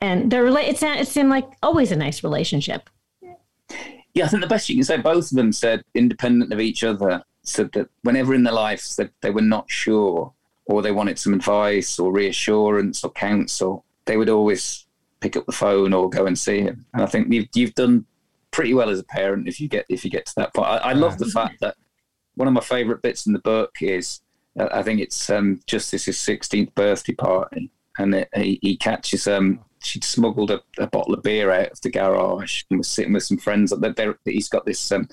and they're rela- it's it seemed like always a nice relationship. Yeah, I think the best you can say, both of them said, independent of each other, said that whenever in their lives that they were not sure or they wanted some advice or reassurance or counsel, they would always pick up the phone or go and see him. And I think you've you've done pretty well as a parent if you get if you get to that point. I, I love the fact that one of my favourite bits in the book is uh, I think it's um, Justice's sixteenth birthday party, and it, he, he, catches um she'd smuggled a, a, bottle of beer out of the garage and was sitting with some friends. They're, he's got this um,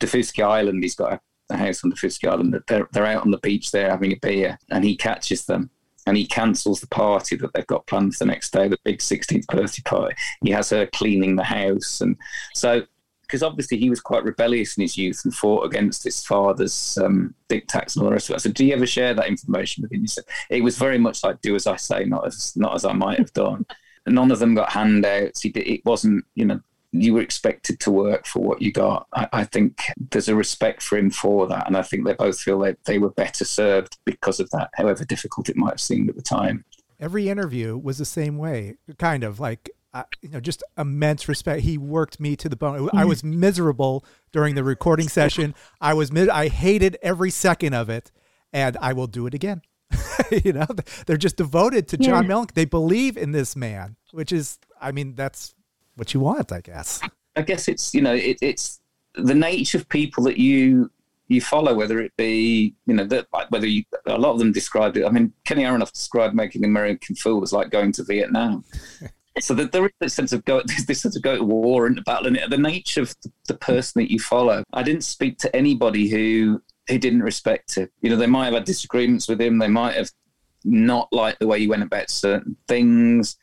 Daufuskie Island. He's got a, a house on Daufuskie Island. They're, they're out on the beach there having a beer, and he catches them and he cancels the party that they've got planned for the next day, the big 16th birthday party. He has her cleaning the house. And so, because obviously he was quite rebellious in his youth and fought against his father's um, and all the rest of it. So, do you ever share that information with him? It was very much like, do as I say, not as, not as I might have done. None of them got handouts. He, it wasn't, you know, you were expected to work for what you got. I, I, think there's a respect for him for that, and I think they both feel that they were better served because of that, however difficult it might have seemed at the time. Every interview was the same way, kind of like uh, you know, just immense respect. He worked me to the bone. I was miserable during the recording session. I was mid- I hated every second of it, and I will do it again. you know, they're just devoted to John yeah. Mellencamp. They believe in this man, which is, I mean, that's what you want, I guess. I guess it's you know it, it's the nature of people that you you follow, whether it be you know that whether you a lot of them described it. I mean, Kenny Aronoff described making the American fool as like going to Vietnam. so that there is this sense of go this sense of go to war and battle, and the nature of the, the person that you follow. I didn't speak to anybody who who didn't respect him. You know, they might have had disagreements with him. They might have not liked the way he went about certain things.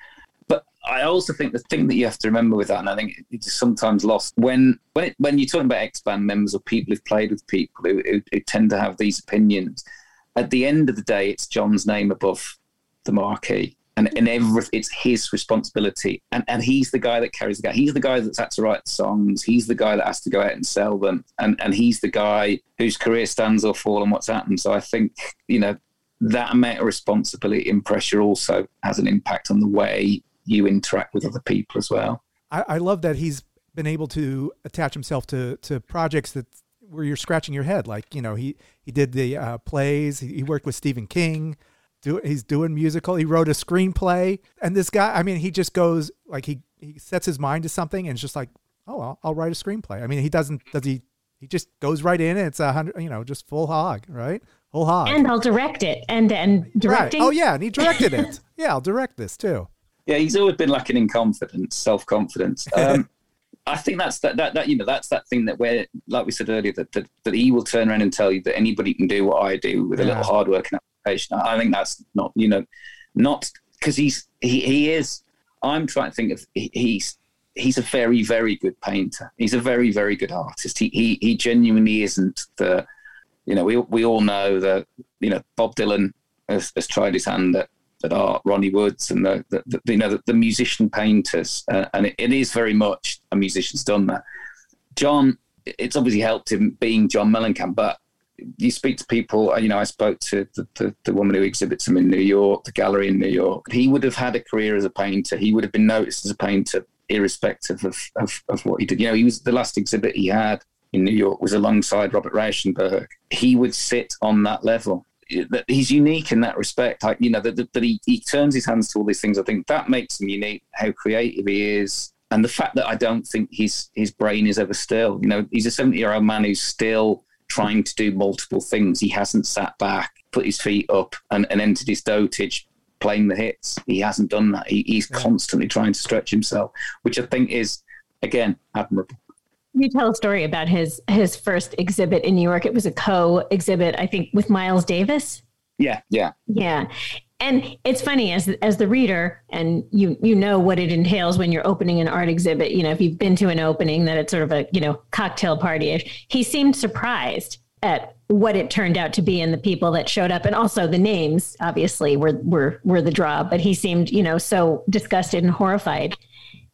I also think the thing that you have to remember with that, and I think it's sometimes lost when when it, when you're talking about X band members or people who've played with people who, who, who, tend to have these opinions. At the end of the day, it's John's name above the marquee, and and every, it's his responsibility, and and he's the guy that carries the guy. He's the guy that's had to write the songs. He's the guy that has to go out and sell them, and and he's the guy whose career stands or fall on what's happened. So I think you know that amount of responsibility and pressure also has an impact on the way you interact with other people as well. I, I love that he's been able to attach himself to to projects that where you're scratching your head. Like you know, he he did the uh, plays. He worked with Stephen King. Do, he's doing musical. He wrote a screenplay. And this guy, I mean, he just goes like he he sets his mind to something and it's just like, oh, I'll, I'll write a screenplay. I mean, he doesn't does he he just goes right in and it's a hundred, you know, just full hog, right? Whole hog. And I'll direct it. And and directing. Right. Oh yeah, and he directed it. yeah, I'll direct this too. Yeah, he's always been lacking in confidence, self confidence. Um, I think that's that, that that you know that's that thing that where like we said earlier that, that that he will turn around and tell you that anybody can do what I do with a little hard work and application. I think that's not you know not because he's he he is. I'm trying to think of he's he's a very very good painter. He's a very very good artist. He he he genuinely isn't the you know we we all know that you know Bob Dylan has, has tried his hand at that are Ronnie Woods and the, the, the you know the, the musician painters, uh, and it, it is very much a musician's done that. John, it's obviously helped him being John Mellencamp, but you speak to people. You know, I spoke to the, the, the, woman who exhibits him in New York, the gallery in New York. He would have had a career as a painter. He would have been noticed as a painter, irrespective of, of, of what he did. You know, he was the last exhibit he had in New York was alongside Robert Rauschenberg. He would sit on that level that he's unique in that respect. I, you know that, that he, he turns his hands to all these things. I think that makes him unique. How creative he is, and the fact that I don't think his his brain is ever still. You know, he's a seventy year old man who's still trying to do multiple things. He hasn't sat back, put his feet up, and, and entered his dotage playing the hits. He hasn't done that. He, he's yeah. constantly trying to stretch himself, which I think is again admirable. You tell a story about his his first exhibit in New York. It was a co exhibit, I think, with Miles Davis. Yeah, yeah, yeah. And it's funny as as the reader, and you you know what it entails when you're opening an art exhibit. You know, if you've been to an opening, that it's sort of a you know cocktail party ish. He seemed surprised at what it turned out to be and the people that showed up and also the names obviously were were were the draw but he seemed you know so disgusted and horrified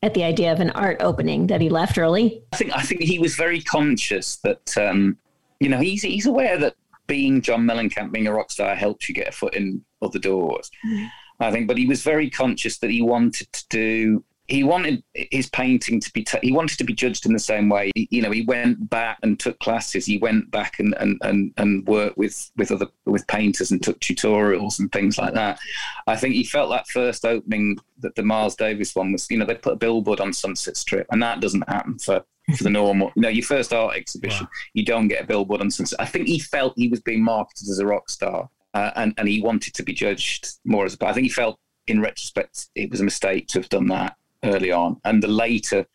at the idea of an art opening that he left early? I think I think he was very conscious that um, you know he's he's aware that being John Mellencamp, being a rock star, helps you get a foot in other doors. Mm-hmm. I think, but he was very conscious that he wanted to do he wanted his painting to be t- he wanted to be judged in the same way. You know he went back and took classes. He went back and and and, and worked with with other with painters and took tutorials and things like that. I think he felt that first opening that the miles davis one was you know they put a billboard on sunset strip and that doesn't happen for for the normal you know your first art exhibition wow. you don't get a billboard on sunset. I think he felt he was being marketed as a rock star uh, and and he wanted to be judged more as a i think he felt in retrospect it was a mistake to have done that early on. And the later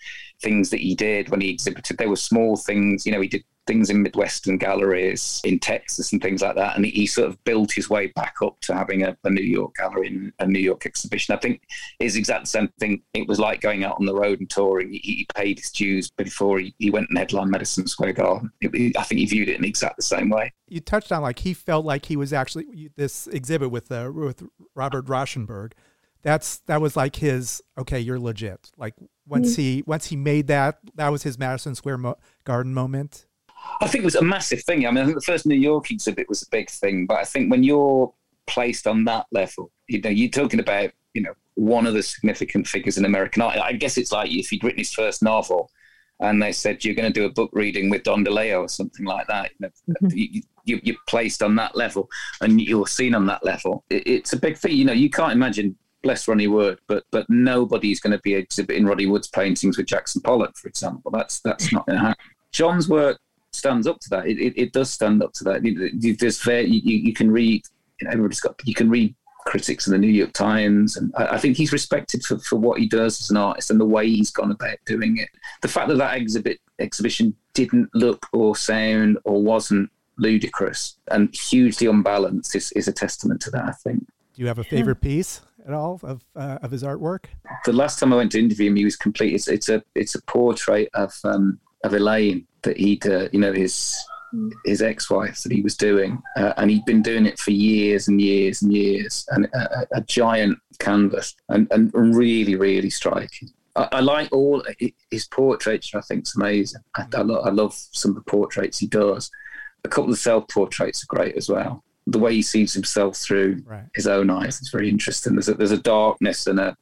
things that he did when he exhibited, they were small things. You know, he did things in Midwestern galleries in Texas and things like that. And he, sort of built his way back up to having a, a New York gallery and a New York exhibition. I think is exactly the same thing. It was like going out on the road and touring. He, he paid his dues before he, he went and headlined Madison Square Garden. It, I think he viewed it in exactly the same way. You touched on like he felt like he was actually this exhibit with uh, with Robert Rauschenberg that's that was like his okay you're legit like once mm-hmm. he once he made that that was his madison square Mo- garden moment i think it was a massive thing i mean i think the first new york exhibit was a big thing but i think when you're placed on that level you know you're talking about you know one of the significant figures in american art i guess it's like if he'd written his first novel and they said you're going to do a book reading with Don DeLillo or something like that. You know, mm-hmm. you, you, you're placed on that level and you're seen on that level. It, it's a big thing. You know, you can't imagine bless Ronnie Wood, but but nobody's going to be exhibiting Ronnie Wood's paintings with Jackson Pollock, for example. That's that's not going to happen. John's work stands up to that. It, it, it does stand up to that. There's fair, you, you can read. You know, everybody's got. You can read critics in the New York Times, and I, I, think he's respected for, for what he does as an artist and the way he's gone about doing it. The fact that that exhibit exhibition didn't look or sound or wasn't ludicrous and hugely unbalanced is, is a testament to that. I think. Do you have a favorite piece? At all of uh, of his artwork? The last time I went to interview him, he was complete. It's, it's a it's a portrait of um, of Elaine that he'd uh, you know his his ex-wife that he was doing, uh, and he'd been doing it for years and years and years, and a, a giant canvas, and, and really really striking. I, I, like all his portraiture. I think it's amazing. I, I, lo- I love some of the portraits he does. A couple of self portraits are great as well the way he sees himself through right. his own eyes is very interesting. There's a, there's a darkness and a,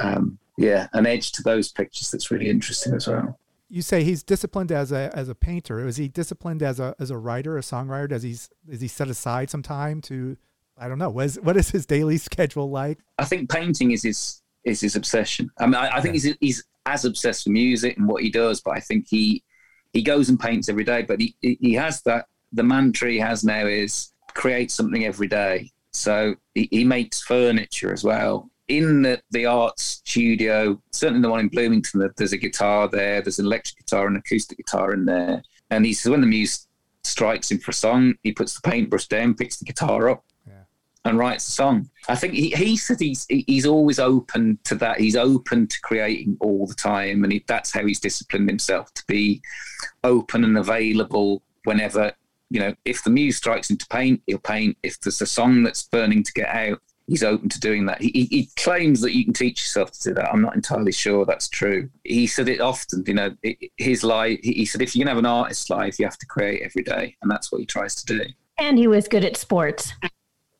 um, yeah, an edge to those pictures that's really interesting as well. You say he's disciplined as a as a painter. Is he disciplined as a as a writer, a songwriter? Does he does he set aside some time to? I don't know. What is what is his daily schedule like? I think painting is his is his obsession. I mean, I, I think he's he's as obsessed with music and what he does, but I think he he goes and paints every day. But he he has that the mantra he has now is creates something every day. So he, he makes furniture as well. In the, the art studio, certainly the one in Bloomington, there's a guitar there, there's an electric guitar and acoustic guitar in there. And he says when the muse strikes him for a song, he puts the paintbrush down, picks the guitar up, and writes a song. I think he, he said he's he's always open to that. He's open to creating all the time, and he, that's how he's disciplined himself to be open and available whenever you know, if the muse strikes him to paint, he'll paint. If there's a song that's burning to get out, he's open to doing that. He, he, claims that you can teach yourself to do that. I'm not entirely sure that's true. He said it often, you know, his life, he said, if you can have an artist's life, you have to create every day. And that's what he tries to do. And he was good at sports.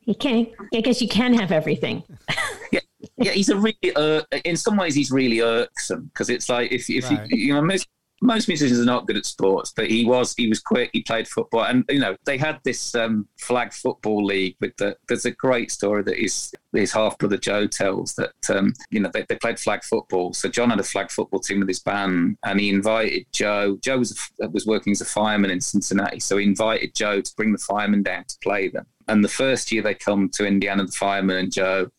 He can, I guess you can have everything. yeah. Yeah, he's a really, uh, in some ways, he's really irksome because it's like if, if right. you, you know, most most musicians are not good at sports, but he was he was quick. He played football, and you know they had this um, flag football league with the. There's a great story that his his half brother Joe tells that um, you know they, they played flag football. So John had a flag football team with his band, and he invited Joe. Joe was a, was working as a fireman in Cincinnati, so he invited Joe to bring the firemen down to play them. And the first year they come to Indiana, the firemen and Joe,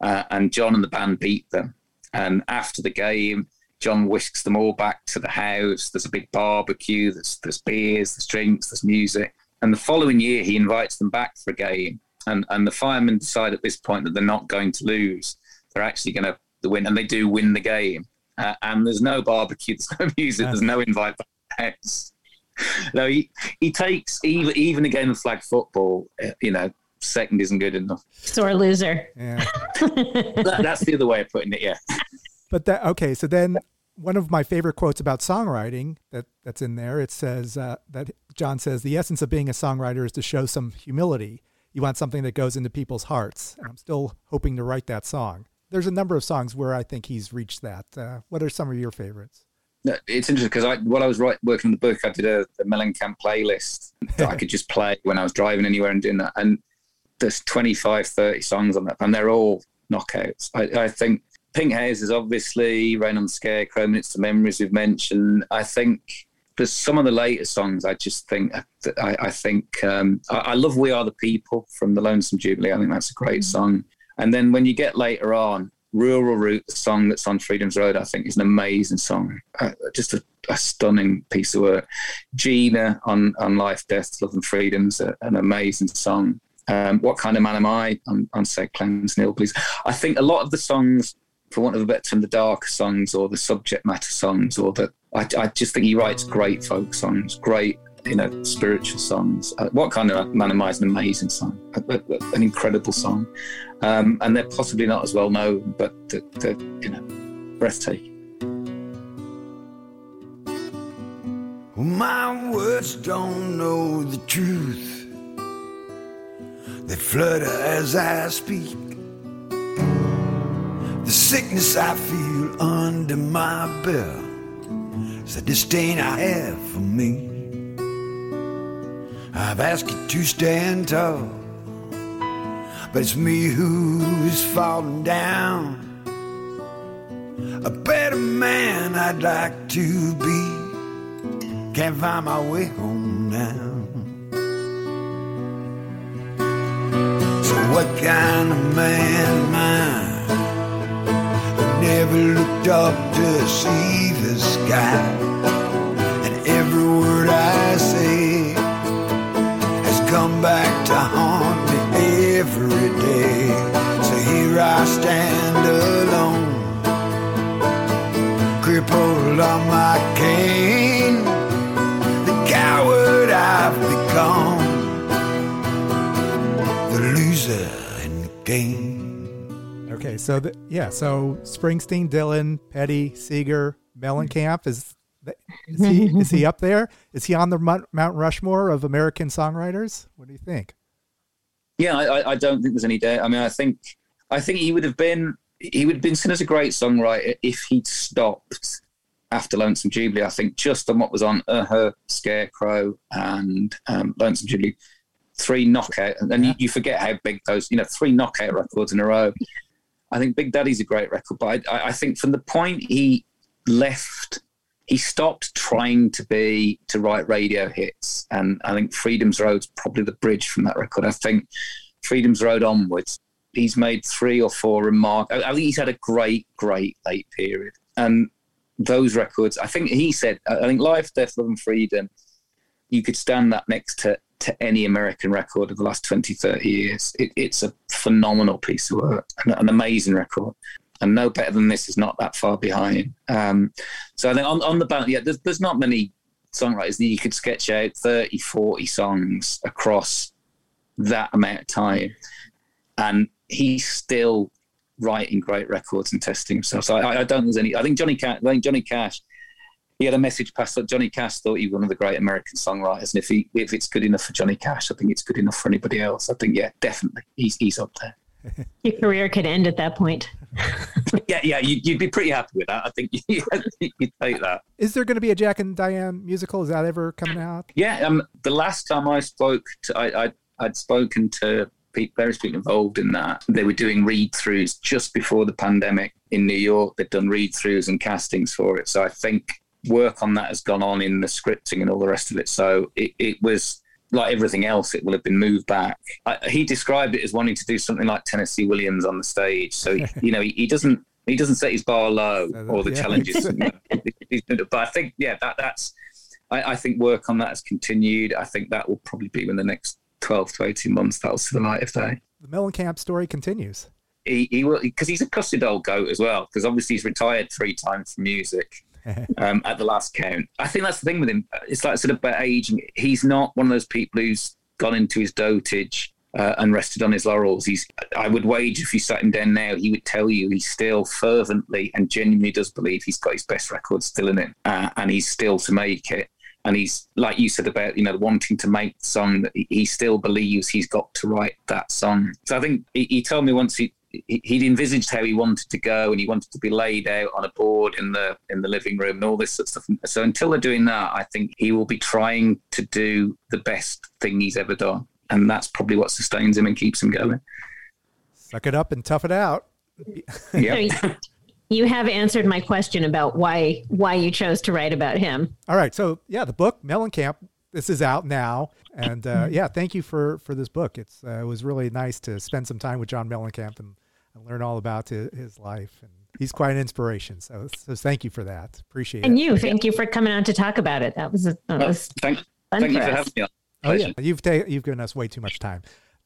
uh, and John and the band beat them. And after the game, John whisks them all back to the house. There's a big barbecue. There's there's beers, there's drinks, there's music. And the following year, he invites them back for a game. And and the firemen decide at this point that they're not going to lose. They're actually going to win, and they do win the game. Uh, and there's no barbecue, there's no music, there's no invite back to the house. no, he he takes even even a game of flag football. Uh, you know, second isn't good enough. Sore loser. Yeah. that, that's the other way of putting it. Yeah. But that okay. So then one of my favorite quotes about songwriting that that's in there. It says uh, that John says the essence of being a songwriter is to show some humility. you want something that goes into people's hearts. And I'm still hoping to write that song. There's a number of songs where I think he's reached that. Uh, what are some of your favorites? It's interesting because I, while I was write, working on the book, I did a, a Mellencamp playlist that I could just play when I was driving anywhere and doing that. And there's 25, 30 songs on that, and they're all knockouts. I, I think Pink Houses is obviously Rain on the Scarecrow, Minutes to Memories we've mentioned. I think there's some of the later songs I just think I, I think um, I, I, love We Are the People from the Lonesome Jubilee. I think that's a great mm-hmm. song. And then when you get later on, Rural Route, the song that's on Freedom's Road, I think is an amazing song. Uh, just a, a, stunning piece of work. Jena on, on Life, Death, Love and Freedom's a, an amazing song. Um, what kind of man am I on, on Sad Clowns & Hillbillies? I think a lot of the songs, for want of a better term, the darker songs or the subject matter songs, or the I, I just think he writes great folk songs, great you know spiritual songs. Uh, what kind of man am I is an amazing song, a, a, an incredible song, um, and they're possibly not as well known, but they're, they're you know breathtaking. My words don't know the truth. They flutter as I speak. The sickness I feel under my belt is the disdain I have for me. I've asked you to stand tall, but it's me who's falling down. A better man I'd like to be. Can't find my way home now. So, what kind of man am I? Never looked up to see the sky, and every word I say has come back to haunt me every day. So here I stand alone, crippled on my cane, the coward I've become the loser in the game. Okay, so the, yeah, so Springsteen, Dylan, Petty, Seeger, Mellencamp is is he is he up there? Is he on the Mount Rushmore of American songwriters? What do you think? Yeah, I, I don't think there's any doubt. I mean, I think I think he would have been he would have been seen as a great songwriter if he'd stopped after Lonesome Jubilee. I think just on what was on uh, her Scarecrow and um, Lonesome Jubilee, three knockout, and then yeah. you, you, forget how big those, you know, three knockout records in a row. I think Big Daddy's a great record, but I, I think from the point he left, he stopped trying to be to write radio hits, and I think Freedom's Road's probably the bridge from that record. I think Freedom's Road onwards, he's made three or four remark. I, think he's had a great, great late period, and those records. I think he said, I think Life, Death, Love, and Freedom. You could stand that next to to any American record of the last 20, 30 years. It, it's a phenomenal piece of work, an, an, amazing record. And no better than this is not that far behind. Um, so I think on, on the bounce, yeah, there's, there's not many songwriters that you could sketch out 30, 40 songs across that amount of time. And he's still writing great records and testing himself. So I, I don't think there's any. I think Johnny. I think Johnny Cash he had a message passed. That Johnny Cash thought he was one of the great American songwriters, and if he if it's good enough for Johnny Cash, I think it's good enough for anybody else. I think yeah, definitely, he's he's up there. Your career could end at that point. yeah, yeah, you'd, you'd, be pretty happy with that. I think you'd, you'd take that. Is there going to be a Jack and Diane musical? Is that ever coming out? Yeah, um, the last time I spoke, to, I, I I'd spoken to Pete, various people involved in that. They were doing read throughs just before the pandemic in New York. They'd done read throughs and castings for it. So I think work on that has gone on in the scripting and all the rest of it. So it, it was like everything else, it will have been moved back. I, he described it as wanting to do something like Tennessee Williams on the stage. So you know, he, he, doesn't he doesn't set his bar low or the yeah. challenges. but I think yeah, that that's I, I, think work on that has continued. I think that will probably be in the next twelve to eighteen months. That'll see the mm. light of day. The Mellencamp story continues. He, he will because he's a cussed old goat as well. Because obviously he's retired three times from music um, at the last count. I think that's the thing with him. It's like sort of about aging. He's not one of those people who's gone into his dotage uh, and rested on his laurels. He's. I would wager if you sat him down now, he would tell you he still fervently and genuinely does believe he's got his best record still in it, uh, and he's still to make it. and he's like you said about you know wanting to make the song that he still believes he's got to write that song. So I think he, he told me once he he'd envisaged how he wanted to go and he wanted to be laid out on a board in the in the living room and all this sort of stuff. So until they're doing that, I think he will be trying to do the best thing he's ever done. And that's probably what sustains him and keeps him going. Suck it up and tough it out. yeah. you have answered my question about why why you chose to write about him. All right. So yeah, the book Mellencamp. This is out now, and uh, yeah, thank you for for this book. It's uh, it was really nice to spend some time with John Mellencamp and, and learn all about his, his, life. And he's quite an inspiration. So so thank you for that. Appreciate and it. And you, thank you for coming on to talk about it. That was, a, that was thank, thank you for having me on. Oh yeah, you've ta- you've given us way too much time.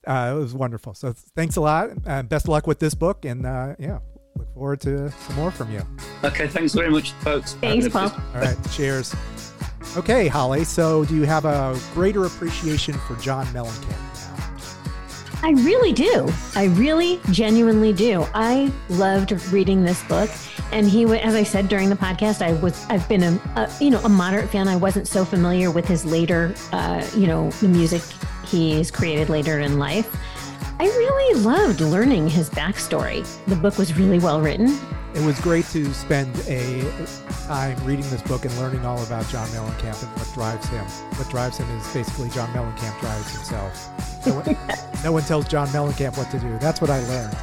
Uh, it was wonderful. So thanks a lot. Uh, best of luck with this book, and uh, yeah, look forward to some more from you. Okay, thanks very much, folks. Thanks, Paul. All right, cheers. Okay, Holly. So, do you have a greater appreciation for John Mellencamp now? I really do. I really, genuinely do. I loved reading this book, and he, as I said during the podcast, I was, I've been a, a you know, a moderate fan. I wasn't so familiar with his later, uh, you know, the music he's created later in life. I really loved learning his backstory. The book was really well written. It was great to spend a time reading this book and learning all about John Mellencamp and what drives him. What drives him is basically John Mellencamp drives himself. No one, no one tells John Mellencamp what to do. That's what I learned.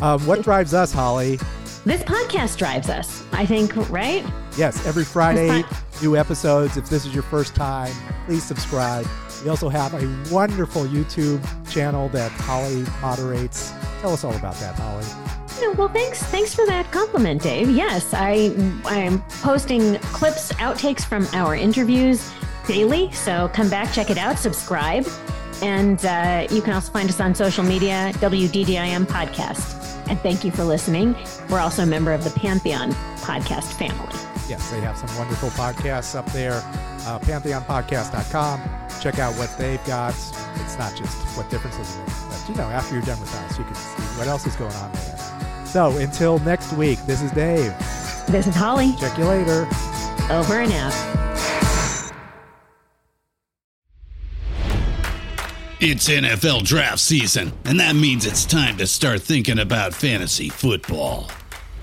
Um, what drives us, Holly? This podcast drives us, I think, right? Yes, every Friday, new episodes. If this is your first time, please subscribe. We also have a wonderful YouTube channel that Holly moderates. Tell us all about that, Holly. Well, thanks. Thanks for that compliment, Dave. Yes, I I'm posting clips, outtakes from our interviews daily. So come back, check it out, subscribe, and uh, you can also find us on social media, WDDIM Podcast. And thank you for listening. We're also a member of the Pantheon podcast family. Yes, they have some wonderful podcasts up there. Uh, PantheonPodcast.com check out what they've got. It's not just what differences make, but you know, after you're done with us, you can see what else is going on there. So until next week, this is Dave. This is Holly. Check you later. Over and out. It's NFL draft season, and that means it's time to start thinking about fantasy football.